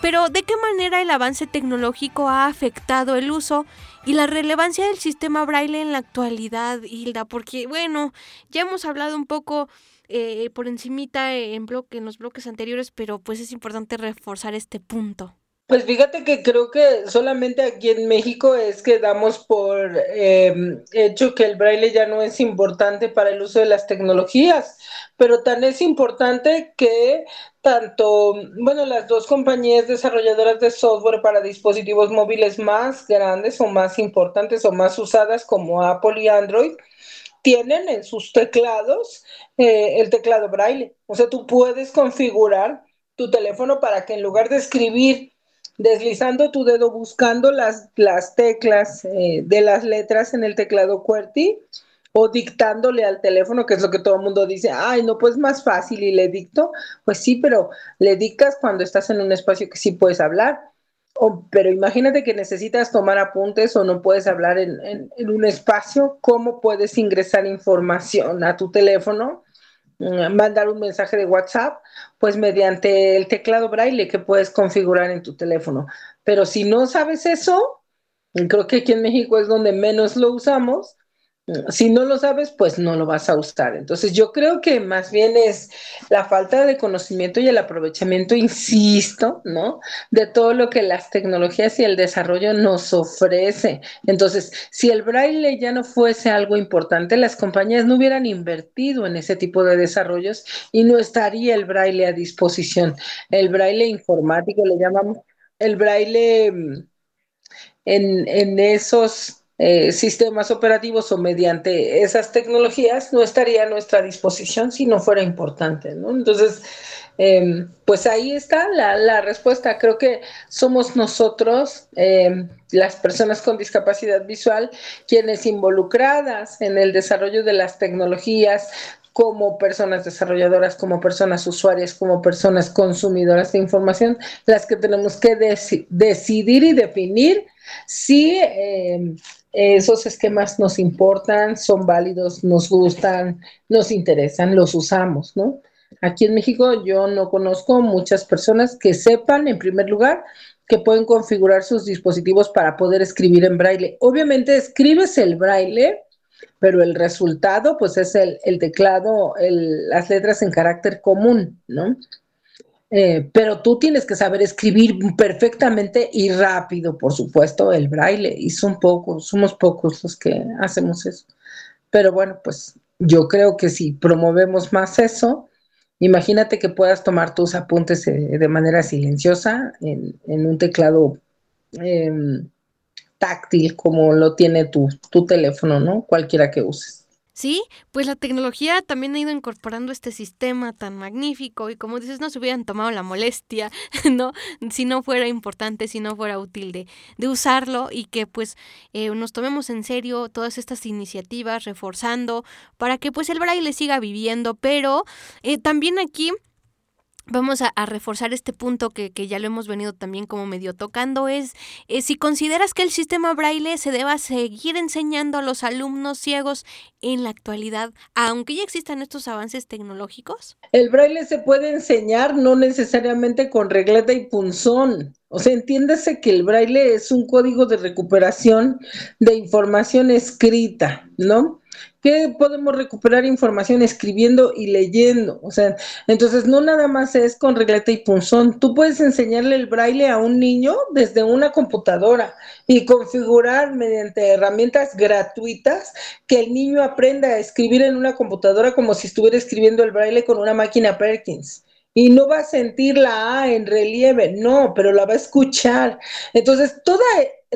pero ¿de qué manera el avance tecnológico ha afectado el uso y la relevancia del sistema braille en la actualidad, Hilda? Porque, bueno, ya hemos hablado un poco eh, por encimita en, bloque, en los bloques anteriores, pero pues es importante reforzar este punto. Pues fíjate que creo que solamente aquí en México es que damos por em, hecho que el braille ya no es importante para el uso de las tecnologías, pero tan es importante que tanto, bueno, las dos compañías desarrolladoras de software para dispositivos móviles más grandes o más importantes o más usadas como Apple y Android, tienen en sus teclados eh, el teclado braille. O sea, tú puedes configurar tu teléfono para que en lugar de escribir deslizando tu dedo buscando las, las teclas eh, de las letras en el teclado QWERTY o dictándole al teléfono, que es lo que todo el mundo dice, ay, no, pues más fácil y le dicto. Pues sí, pero le dictas cuando estás en un espacio que sí puedes hablar. O, pero imagínate que necesitas tomar apuntes o no puedes hablar en, en un espacio, ¿cómo puedes ingresar información a tu teléfono? Mm, mandar un mensaje de WhatsApp, pues mediante el teclado braille que puedes configurar en tu teléfono. Pero si no sabes eso, creo que aquí en México es donde menos lo usamos, si no lo sabes, pues no lo vas a usar. Entonces yo creo que más bien es la falta de conocimiento y el aprovechamiento, insisto, ¿no? De todo lo que las tecnologías y el desarrollo nos ofrece. Entonces, si el braille ya no fuese algo importante, las compañías no hubieran invertido en ese tipo de desarrollos y no estaría el braille a disposición. El braille informático le llamamos, el braille mm, en, en esos eh, sistemas operativos o mediante esas tecnologías no estaría a nuestra disposición si no fuera importante, ¿no? Entonces, em, pues ahí está la, respuesta. Creo que somos nosotros, em, las personas con discapacidad visual, quienes involucradas en el desarrollo de las tecnologías, como personas desarrolladoras, como personas usuarias, como personas consumidoras de información, las que tenemos que decidir y definir si em, esos esquemas nos importan, son válidos, nos gustan, nos interesan, los usamos, ¿no? Aquí en México yo no conozco muchas personas que sepan, en primer lugar, que pueden configurar sus dispositivos para poder escribir en braille. Obviamente escribes el braille, pero el resultado pues es el, teclado, las letras en carácter común, ¿no? Eh, pero tú tienes que saber escribir perfectamente y rápido, por supuesto, el braille, y son pocos, somos pocos los que hacemos eso. Pero bueno, pues yo creo que si promovemos más eso, imagínate que puedas tomar tus apuntes eh, de manera silenciosa en, un teclado em, táctil como lo tiene tu, tu teléfono, ¿no? Cualquiera que uses. Sí, pues la tecnología también ha ido incorporando este sistema tan magnífico y como dices, no se hubieran tomado la molestia, ¿no? Si no fuera importante, si no fuera útil de, de usarlo y que pues eh, nos tomemos en serio todas estas iniciativas reforzando para que pues el braille siga viviendo, pero eh, también aquí Vamos a, reforzar este punto que, que, ya lo hemos venido también como medio tocando, es eh, si consideras que el sistema braille se deba seguir enseñando a los alumnos ciegos en la actualidad, aunque ya existan estos avances tecnológicos. El braille se puede enseñar no necesariamente con regleta y punzón. O sea, entiéndase que el braille es un código de recuperación de información escrita, ¿no? ¿Qué podemos recuperar información escribiendo y leyendo? O sea, entonces no nada más es con regleta y punzón. Tú puedes enseñarle el braille a un niño desde una computadora y configurar mediante herramientas gratuitas que el niño aprenda a escribir en una computadora como si estuviera escribiendo el braille con una máquina Perkins y no va a sentir la A en relieve, no, pero la va a escuchar. Entonces, toda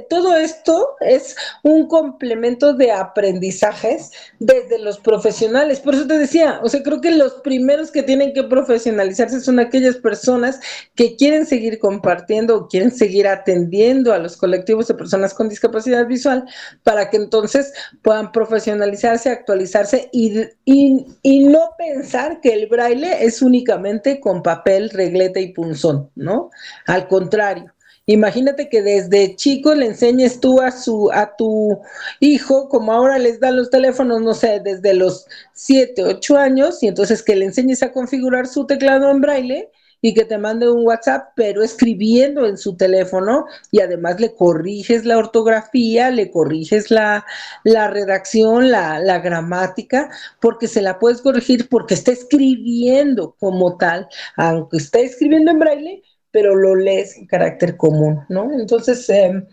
todo esto es un complemento de aprendizajes desde los profesionales. Por eso te decía, o sea, creo que los primeros que tienen que profesionalizarse son aquellas personas que quieren seguir compartiendo o quieren seguir atendiendo a los colectivos de personas con discapacidad visual para que entonces puedan profesionalizarse, actualizarse y, y, y no pensar que el braille es únicamente con papel, regleta y punzón, ¿no? Al contrario Imagínate que desde chico le enseñes tú a su a tu hijo, como ahora les dan los teléfonos, no sé, desde los 7, 8 años, y entonces que le enseñes a configurar su teclado en braille y que te mande un WhatsApp, pero escribiendo en su teléfono y además le corriges la ortografía, le corriges la, la redacción, la, la, gramática, porque se la puedes corregir porque está escribiendo como tal, aunque está escribiendo en braille, pero lo lees en carácter común, ¿no? Entonces, em,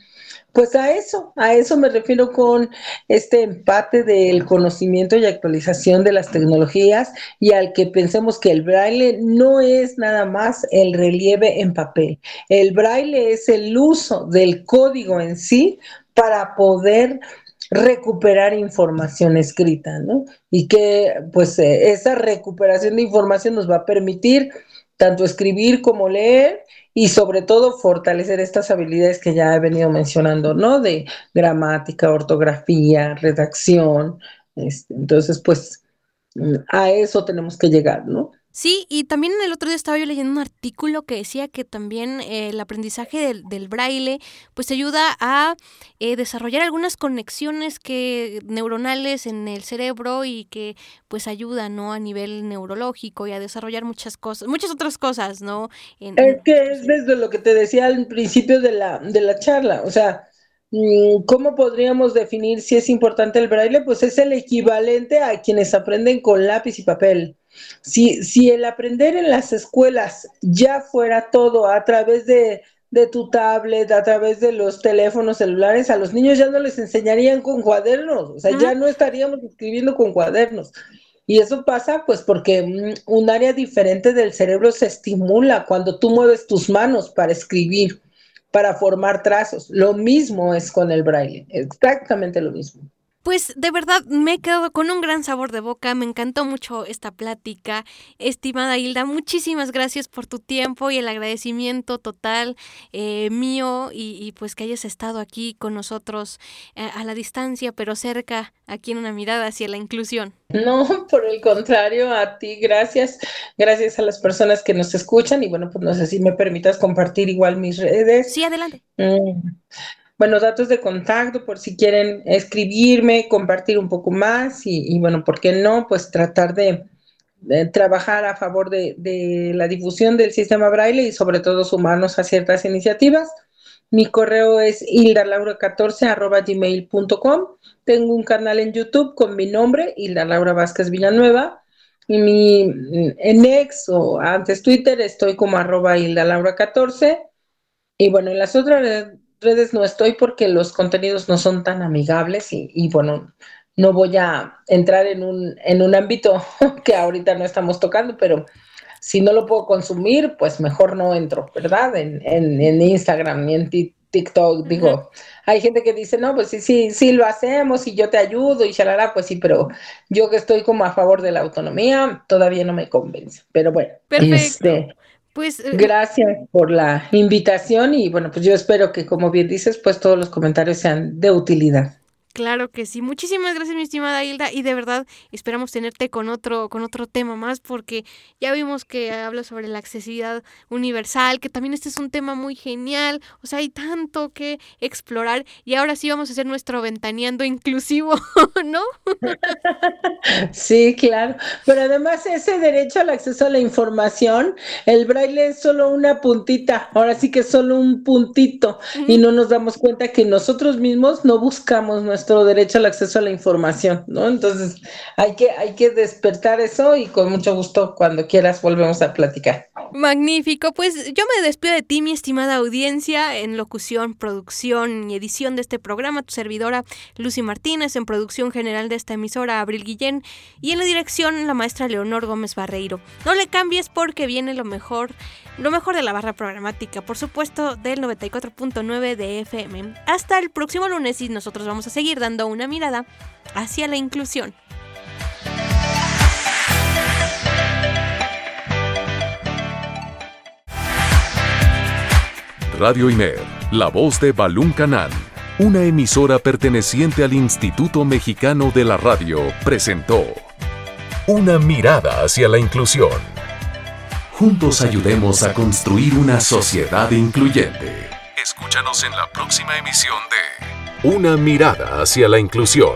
pues a eso, a eso me refiero con este empate del conocimiento y actualización de las tecnologías y al que pensemos que el braille no es nada más el relieve en papel. El braille es el uso del código en sí para poder recuperar información escrita, ¿no? Y que pues eh, esa recuperación de información nos va a permitir tanto escribir como leer y sobre todo fortalecer estas habilidades que ya he venido mencionando, ¿no? De gramática, ortografía, redacción. Este, entonces, pues a eso tenemos que llegar, ¿no? Sí, y también el otro día estaba yo leyendo un artículo que decía que también eh, el aprendizaje del, del, braille pues ayuda a eh, desarrollar algunas conexiones que neuronales en el cerebro y que pues ayudan ¿no? a nivel neurológico y a desarrollar muchas cosas, muchas otras cosas, ¿no? es que es desde lo que te decía al principio de la, de la charla, o sea, mm, ¿Cómo podríamos definir si es importante el braille? Pues es el equivalente a quienes aprenden con lápiz y papel. Si, si el aprender en las escuelas ya fuera todo a través de, de tu tablet, a través de los teléfonos celulares, a los niños ya no les enseñarían con cuadernos, o sea, ya no estaríamos escribiendo con cuadernos. Y eso pasa pues porque mm, un área diferente del cerebro se estimula cuando tú mueves tus manos para escribir, para formar trazos. Lo mismo es con el braille, exactamente lo mismo. Pues de verdad me he quedado con un gran sabor de boca, me encantó mucho esta plática. Estimada Hilda, muchísimas gracias por tu tiempo y el agradecimiento total eh, mío y, pues que hayas estado aquí con nosotros eh, a la distancia, pero cerca, aquí en una mirada hacia la inclusión. No, por el contrario, a ti, gracias. Gracias a las personas que nos escuchan y bueno, pues no sé si me permitas compartir igual mis redes. Sí, adelante. Mm bueno, datos de contacto por si quieren escribirme, compartir un poco más y, bueno, ¿por qué no? Pues tratar de, trabajar a favor de, la difusión del sistema braille y sobre todo sumarnos a ciertas iniciativas. Mi correo es hildalaura14 Tengo un canal en YouTube con mi nombre, Hilda Laura Vázquez Villanueva. Y mi, en ex o antes Twitter estoy como arroba Hilda Laura 14. Y bueno, en las otras redes no estoy porque los contenidos no son tan amigables y, bueno, no voy a entrar en un, en un ámbito que ahorita no estamos tocando, pero si no lo puedo consumir, pues mejor no entro, ¿verdad? En, en, en Instagram ni en TikTok, digo, hay gente que dice, no, pues sí, sí, sí lo hacemos y yo te ayudo y shalala, pues sí, pero yo que estoy como a favor de la autonomía, todavía no me convence. Pero bueno, este, pues eh, gracias por la invitación y bueno, pues yo espero que como bien dices, pues todos los comentarios sean de utilidad. Claro que sí. Muchísimas gracias, mi estimada Hilda. Y de verdad esperamos tenerte con otro, con otro tema más, porque ya vimos que habla sobre la accesibilidad universal, que también este es un tema muy genial. O sea, hay tanto que explorar. Y ahora sí vamos a hacer nuestro ventaneando inclusivo, ¿no? sí, claro. Pero además ese derecho al acceso a la información, el braille es solo una puntita. Ahora sí que es solo un puntito. Y no nos damos cuenta que nosotros mismos no buscamos nuestra derecho al acceso a la información, ¿no? Entonces hay que, hay que despertar eso y con mucho gusto cuando quieras volvemos a platicar. Magnífico, pues yo me despido de ti, mi estimada audiencia, en locución, producción y edición de este programa, tu servidora Lucy Martínez, en producción general de esta emisora Abril Guillén y en la dirección la maestra Leonor Gómez Barreiro. No le cambies porque viene lo mejor, lo mejor de la barra programática, por supuesto, del 94.9 de FM. Hasta el próximo lunes y nosotros vamos a seguir dando una mirada hacia la inclusión. Radio IMER, la voz de Balún Canán, una emisora perteneciente al Instituto Mexicano de la Radio, presentó Una mirada hacia la inclusión. Juntos ayudemos a construir una sociedad incluyente. Escúchanos en la próxima emisión de una mirada hacia la inclusión.